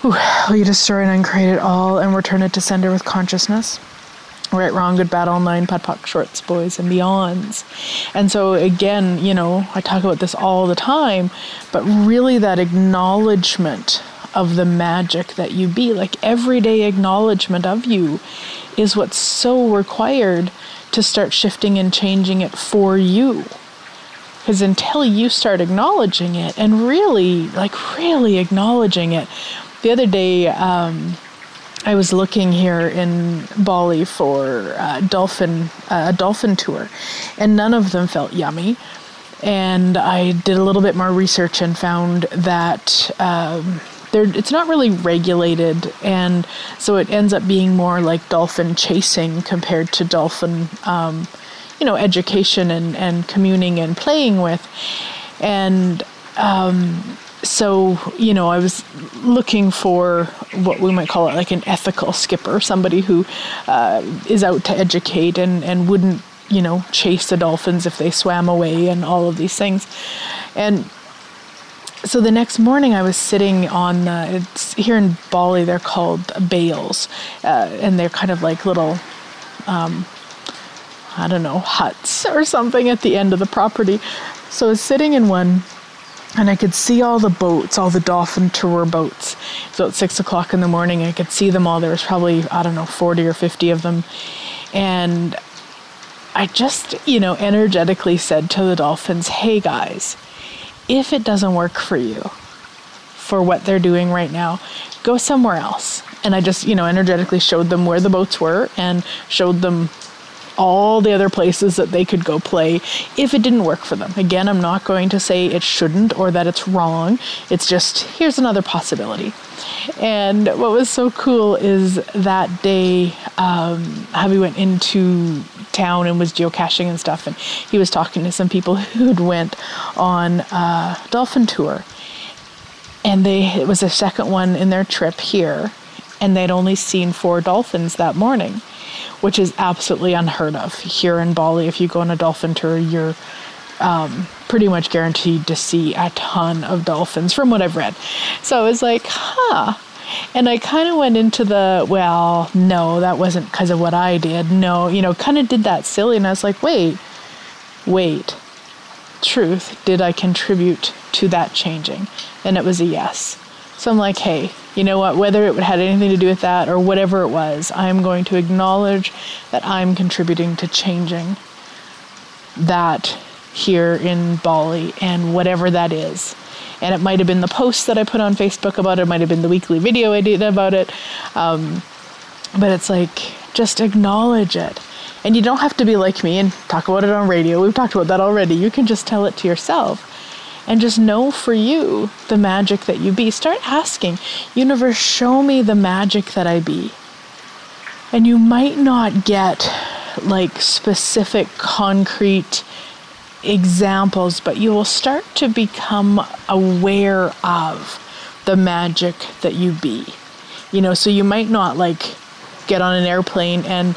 Whew, we destroy and uncreate it all and return it to sender with consciousness right, wrong, good, bad, all nine, POD shorts, boys, and beyonds. And so, again, you know, I talk about this all the time, but really that acknowledgement of the magic that you be, like everyday acknowledgement of you, is what's so required to start shifting and changing it for you. Because until you start acknowledging it and really, like, really acknowledging it, the other day, um, I was looking here in Bali for dolphin a dolphin tour, and none of them felt yummy. And I did a little bit more research and found that um, it's not really regulated, and so it ends up being more like dolphin chasing compared to dolphin, um, you know, education and, and communing and playing with. And um, so you know, I was looking for what we might call it like an ethical skipper, somebody who uh, is out to educate and and wouldn't you know chase the dolphins if they swam away and all of these things, and so the next morning I was sitting on it's here in Bali they're called bales uh, and they're kind of like little um, I don't know huts or something at the end of the property. So I was sitting in one and I could see all the boats, all the dolphin tour boats. So at six o'clock in the morning, I could see them all. There was probably, I don't know, 40 or 50 of them. And I just, you know, energetically said to the dolphins, hey guys, if it doesn't work for you, for what they're doing right now, go somewhere else. And I just, you know, energetically showed them where the boats were and showed them all the other places that they could go play if it didn't work for them. Again, I'm not going to say it shouldn't or that it's wrong. It's just here's another possibility. And what was so cool is that day, um, Javi went into town and was geocaching and stuff, and he was talking to some people who'd went on a dolphin tour, and they it was the second one in their trip here, and they'd only seen four dolphins that morning which is absolutely unheard of here in Bali. If you go on a dolphin tour, you're um, pretty much guaranteed to see a ton of dolphins from what I've read. So I was like, huh. And I kind of went into the, well, no, that wasn't because of what I did. No, you know, kind of did that silly. And I was like, wait, wait. Truth, did I contribute to that changing? And it was a yes. So I'm like, hey, you know what, whether it had anything to do with that or whatever it was, I'm going to acknowledge that I'm contributing to changing that here in Bali and whatever that is. And it might have been the post that I put on Facebook about it, it might have been the weekly video I did about it. Um, but it's like, just acknowledge it. And you don't have to be like me and talk about it on radio. We've talked about that already. You can just tell it to yourself and just know for you the magic that you be. Start asking, Universe, show me the magic that I be. And you might not get like specific, concrete examples, but you will start to become aware of the magic that you be. You know, so you might not like get on an airplane and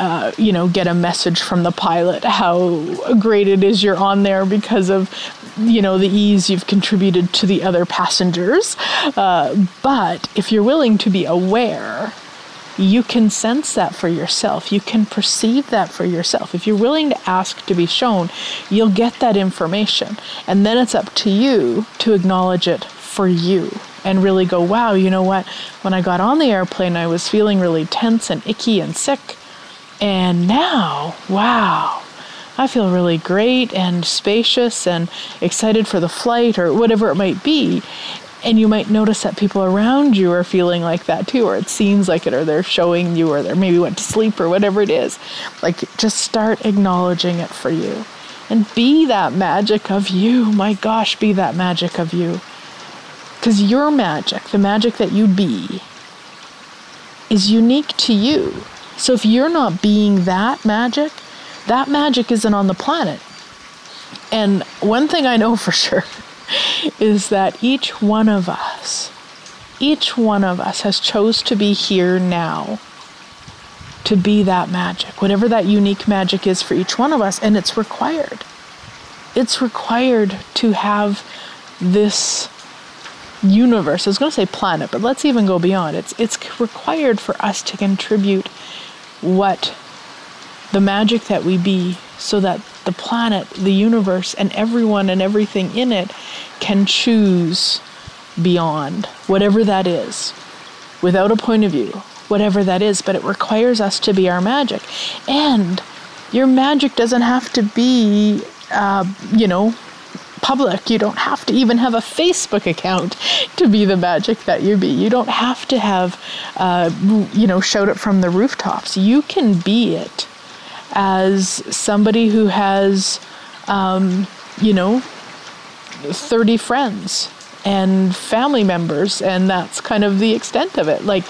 uh, you know, get a message from the pilot how great it is you're on there because of, you know, the ease you've contributed to the other passengers. Uh, but if you're willing to be aware, you can sense that for yourself. You can perceive that for yourself. If you're willing to ask to be shown, you'll get that information. And then it's up to you to acknowledge it for you and really go, wow, you know what? When I got on the airplane, I was feeling really tense and icky and sick. And now, wow, I feel really great and spacious and excited for the flight or whatever it might be. And you might notice that people around you are feeling like that too, or it seems like it, or they're showing you, or they maybe went to sleep, or whatever it is. Like, just start acknowledging it for you. And be that magic of you. My gosh, be that magic of you. Because your magic, the magic that you be, is unique to you. So if you're not being that magic, that magic isn't on the planet. And one thing I know *laughs* for sure is that each one of us, each one of us has chose to be here now to be that magic, whatever that unique magic is for each one of us, and it's required. It's required to have this universe. I was going to say planet, but let's even go beyond. It's it's required for us to contribute what the magic that we be so that the planet, the universe, and everyone and everything in it can choose beyond whatever that is without a point of view, whatever that is. But it requires us to be our magic. And your magic doesn't have to be, uh, you know, public. You don't have to even have a Facebook account to be the magic that you be. You don't have to have, uh, you know, shout it from the rooftops. You can be it as somebody who has, um, you know, 30 friends and family members, and that's kind of the extent of it. Like,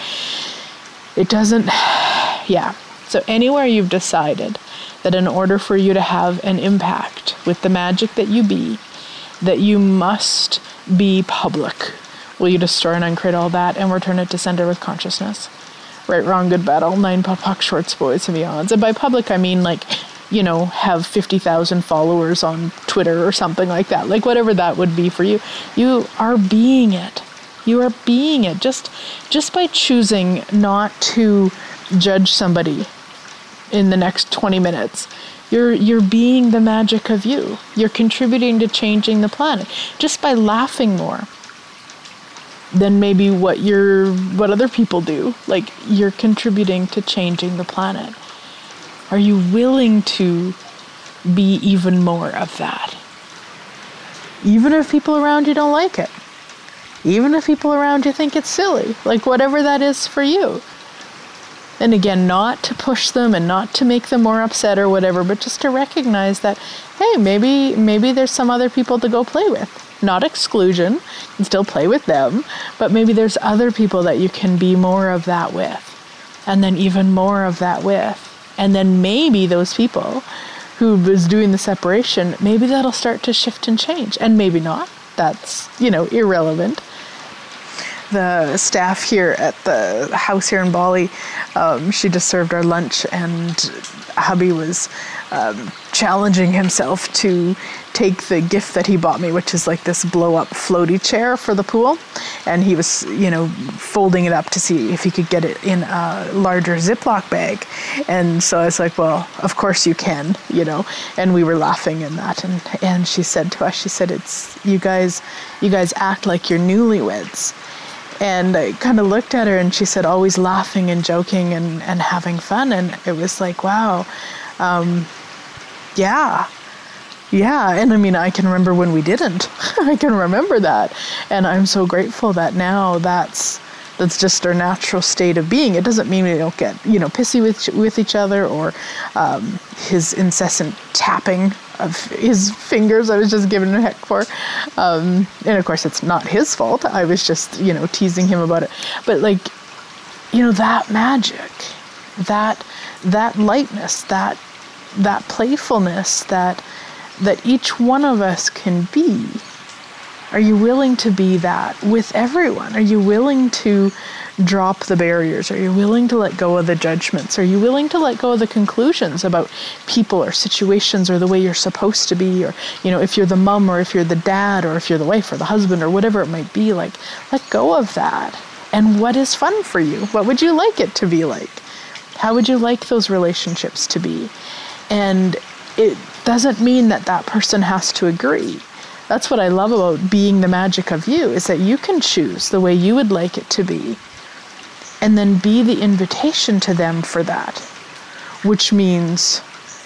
it doesn't, *sighs* yeah. So, anywhere you've decided that in order for you to have an impact with the magic that you be, that you must be public? Will you destroy and uncreate all that and return it to sender with consciousness? Right, wrong, good, bad, all nine POC, shorts, boys, and beyonds. And by public, I mean like, you know, have 50,000 followers on Twitter or something like that. Like, whatever that would be for you. You are being it. You are being it. Just, just by choosing not to judge somebody in the next 20 minutes. You're, you're being the magic of you. You're contributing to changing the planet just by laughing more than maybe what you're what other people do. Like you're contributing to changing the planet. Are you willing to be even more of that? Even if people around you don't like it. Even if people around you think it's silly. Like whatever that is for you. And again, not to push them and not to make them more upset or whatever, but just to recognize that, hey, maybe maybe there's some other people to go play with. Not exclusion, you can still play with them, but maybe there's other people that you can be more of that with. And then even more of that with. And then maybe those people who was doing the separation, maybe that'll start to shift and change. And maybe not. That's, you know, irrelevant the staff here at the house here in Bali. Um, she just served our lunch, and hubby was um, challenging himself to take the gift that he bought me, which is like this blow up floaty chair for the pool. And he was, you know, folding it up to see if he could get it in a larger Ziploc bag. And so I was like, well, of course you can, you know. And we were laughing in that. And, and she said to us, she said, it's, you guys, you guys act like you're newlyweds and I kind of looked at her and she said, always laughing and joking and, and having fun. And it was like, wow, um, yeah, yeah. And I mean, I can remember when we didn't. *laughs* I can remember that. And I'm so grateful that now that's that's just our natural state of being. It doesn't mean we don't get you know pissy with with each other or um, his incessant tapping of his fingers. I was just giving a heck for, um, and of course it's not his fault. I was just you know teasing him about it. But like you know that magic, that that lightness, that that playfulness that that each one of us can be are you willing to be that with everyone? Are you willing to drop the barriers? Are you willing to let go of the judgments? Are you willing to let go of the conclusions about people or situations or the way you're supposed to be? Or, you know, if you're the mom or if you're the dad or if you're the wife or the husband or whatever it might be, like, let go of that. And what is fun for you? What would you like it to be like? How would you like those relationships to be? And it doesn't mean that that person has to agree that's what I love about being the magic of you is that you can choose the way you would like it to be and then be the invitation to them for that, which means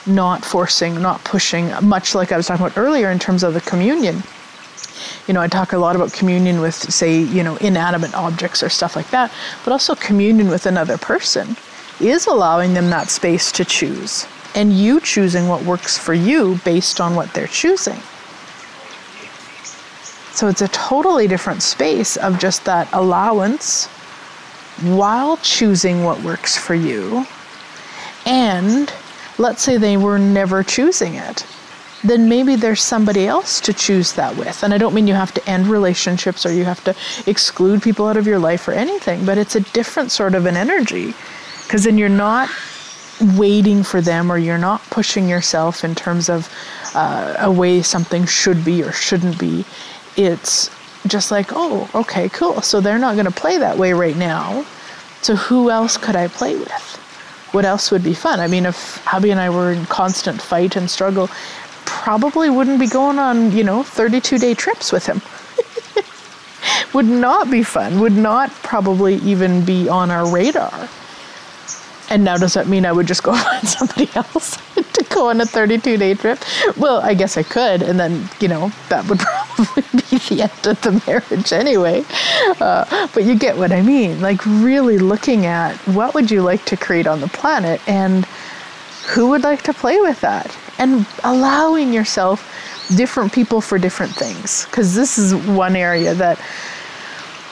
not forcing, not pushing, much like I was talking about earlier in terms of the communion. You know, I talk a lot about communion with, say, you know, inanimate objects or stuff like that, but also communion with another person is allowing them that space to choose and you choosing what works for you based on what they're choosing. So it's a totally different space of just that allowance while choosing what works for you. And let's say they were never choosing it. Then maybe there's somebody else to choose that with. And I don't mean you have to end relationships or you have to exclude people out of your life or anything, but it's a different sort of an energy. Because then you're not waiting for them or you're not pushing yourself in terms of uh, a way something should be or shouldn't be it's just like, oh, okay, cool. So they're not going to play that way right now. So who else could I play with? What else would be fun? I mean, if hubby and I were in constant fight and struggle, probably wouldn't be going on, you know, 32 day trips with him. *laughs* would not be fun, would not probably even be on our radar. And now does that mean I would just go *laughs* find somebody else *laughs* to go on a 32 day trip? Well, I guess I could, and then, you know, that would probably be *laughs* the end of the marriage anyway. Uh, but you get what I mean. Like, really looking at what would you like to create on the planet and who would like to play with that? And allowing yourself different people for different things. Because this is one area that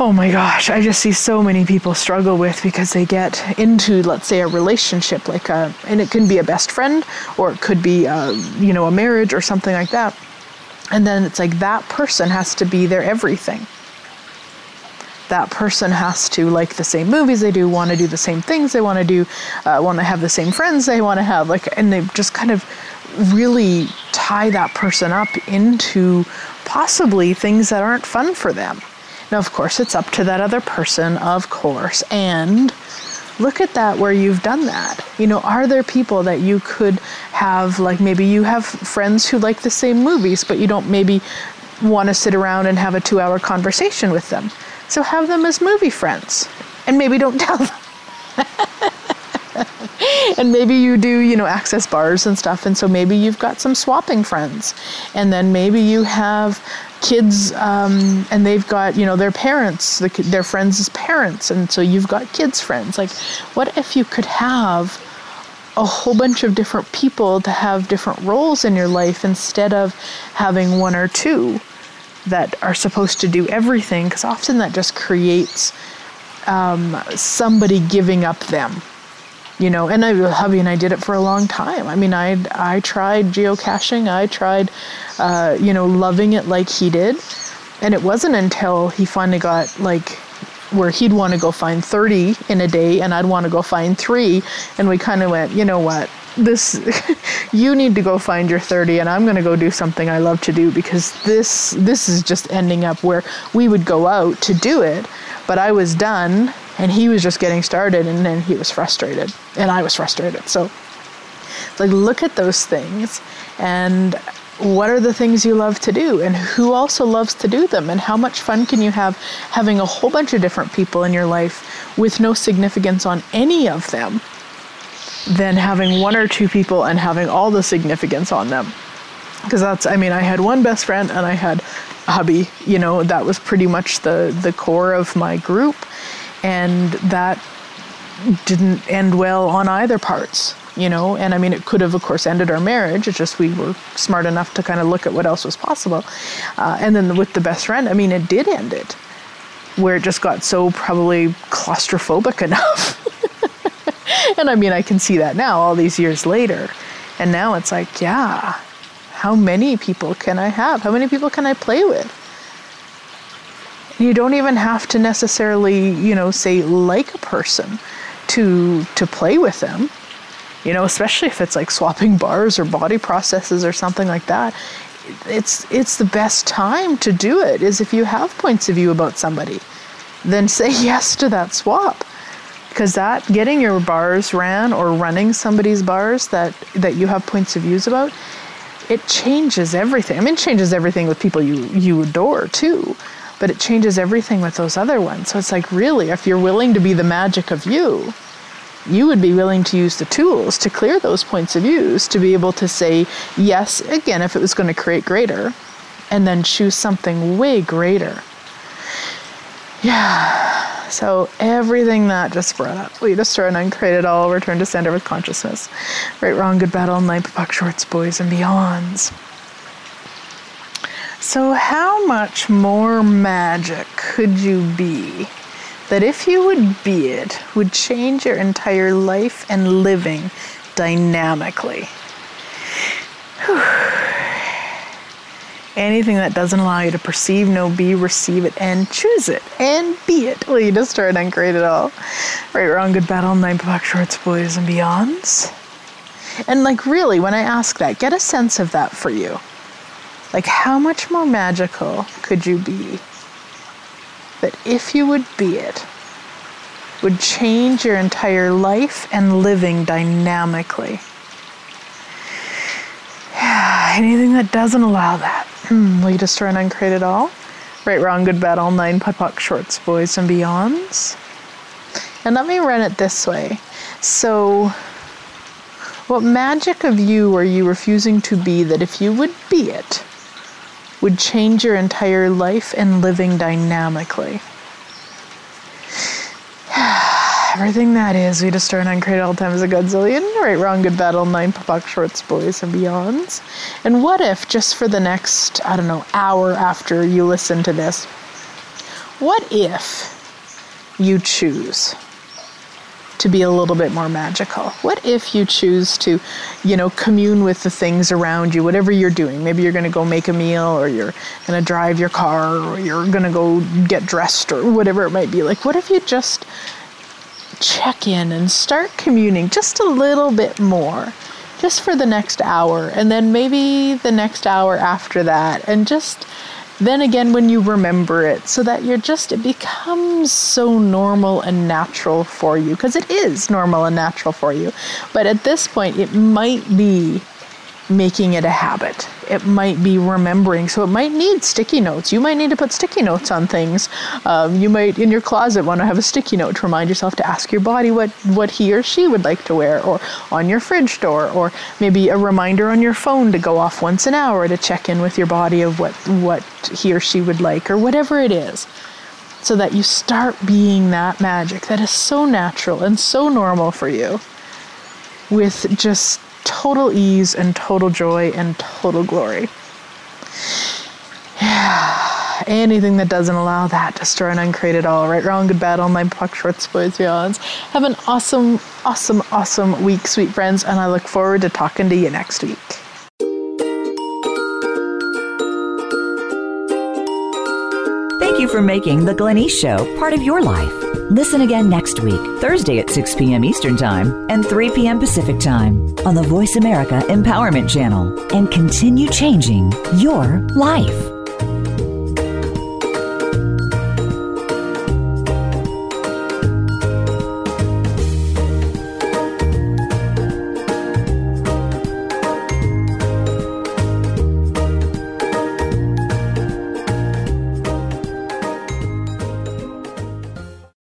oh my gosh, I just see so many people struggle with because they get into, let's say, a relationship, like a, uh, and it can be a best friend or it could be, a, uh, you know, a marriage or something like that. And then it's like that person has to be their everything. That person has to like the same movies they do, want to do the same things they want to do, uh, want to have the same friends they want to have, like, and they just kind of really tie that person up into possibly things that aren't fun for them. Now, of course, it's up to that other person, of course, and look at that where you've done that. You know, are there people that you could have, like maybe you have friends who like the same movies, but you don't maybe want to sit around and have a two hour conversation with them? So have them as movie friends and maybe don't *laughs* tell them. and maybe you do, you know, access bars and stuff. And so maybe you've got some swapping friends. And then maybe you have kids um, and they've got, you know, their parents, the, their friends' parents. And so you've got kids' friends. Like, what if you could have a whole bunch of different people to have different roles in your life instead of having one or two that are supposed to do everything? Because often that just creates um, somebody giving up them you know and I, hubby and i did it for a long time. I mean i i tried geocaching. I tried uh, you know loving it like he did. And it wasn't until he finally got like where he'd want to go find 30 in a day and i'd want to go find three. And we kind of went you know what? This *laughs* you need to go find your 30 and i'm going to go do something i love to do because this this is just ending up where we would go out to do it. But i was done and he was just getting started and then he was frustrated and i was frustrated. So like look at those things and what are the things you love to do and who also loves to do them and how much fun can you have having a whole bunch of different people in your life with no significance on any of them than having one or two people and having all the significance on them? Because that's i mean i had one best friend and i had a hubby you know that was pretty much the the core of my group and that didn't end well on either parts you know? And i mean it could have of course ended our marriage. It's just we were smart enough to kind of look at what else was possible. Uh, and then with the best friend i mean it did end it where it just got so probably claustrophobic *laughs* enough. And i mean i can see that now all these years later. And now it's like yeah how many people can i have? How many people can i play with you don't even have to necessarily, you know, say like a person to to play with them. You know, especially if it's like swapping bars or body processes or something like that. It's it's the best time to do it is if you have points of view about somebody. Then say *laughs* yes to that swap. Because that getting your bars ran or running somebody's bars that that you have points of views about, it changes everything. I mean, it changes everything with people you you adore too but it changes everything with those other ones. So it's like, really, if you're willing to be the magic of you, you would be willing to use the tools to clear those points of views to be able to say yes again if it was going to create greater and then choose something way greater. Yeah. So everything that just brought up, we destroy and uncreate it all, return to center with consciousness. Right, wrong, good, bad, all nine, POC, shorts, boys, and beyonds. So, how much more magic could you be that if you would be it, would change your entire life and living dynamically? Anything that doesn't allow you to perceive, know, be, receive it, and choose it, and be it. You destroy it and create it all. Right, wrong, good, bad, all nine, black shorts, boys, and beyonds. And, like, really, when I ask that, get a sense of that for you. Like, how much more magical could you be that if you would be it, would change your entire life and living dynamically? Yeah, *sighs* anything that doesn't allow that, hmm, will you destroy and uncreate it all? Right, wrong, good, bad, all nine, POD, POC, shorts, boys, and beyonds. And let me run it this way. So, what magic of you are you refusing to be that if you would be it, would change your entire life and living dynamically. *sighs* Everything that is, we just start on create all times a godzillion, right, wrong, good, battle, nine, POC, shorts, boys, and beyonds. And what if, just for the next, I don't know, hour after you listen to this, what if you choose to be a little bit more magical? What if you choose to, you know, commune with the things around you, whatever you're doing? Maybe you're going to go make a meal, or you're going to drive your car, or you're going to go get dressed, or whatever it might be. Like, what if you just check in and start communing just a little bit more? Just for the next hour, and then maybe the next hour after that, and just then again when you remember it so that you're just it becomes so normal and natural for you because it is normal and natural for you. But at this point it might be making it a habit. It might be remembering. So it might need sticky notes. You might need to put sticky notes on things. Um, you might, in your closet, want to have a sticky note to remind yourself to ask your body what, what he or she would like to wear, or on your fridge door, or maybe a reminder on your phone to go off once an hour to check in with your body of what, what he or she would like, or whatever it is. So that you start being that magic that is so natural and so normal for you with just total ease and total joy and total glory. Yeah. Anything that doesn't allow that, destroy and uncreate it all. Right, wrong, good, bad, my puck shorts, boys, beyonds. Have an awesome, awesome, awesome week, sweet friends, and I look forward to talking to you next week. For making The Glenyce Show part of your life. Listen again next week, Thursday at 6 p.m. Eastern Time and 3 p.m. Pacific Time on the Voice America Empowerment Channel and continue changing your life.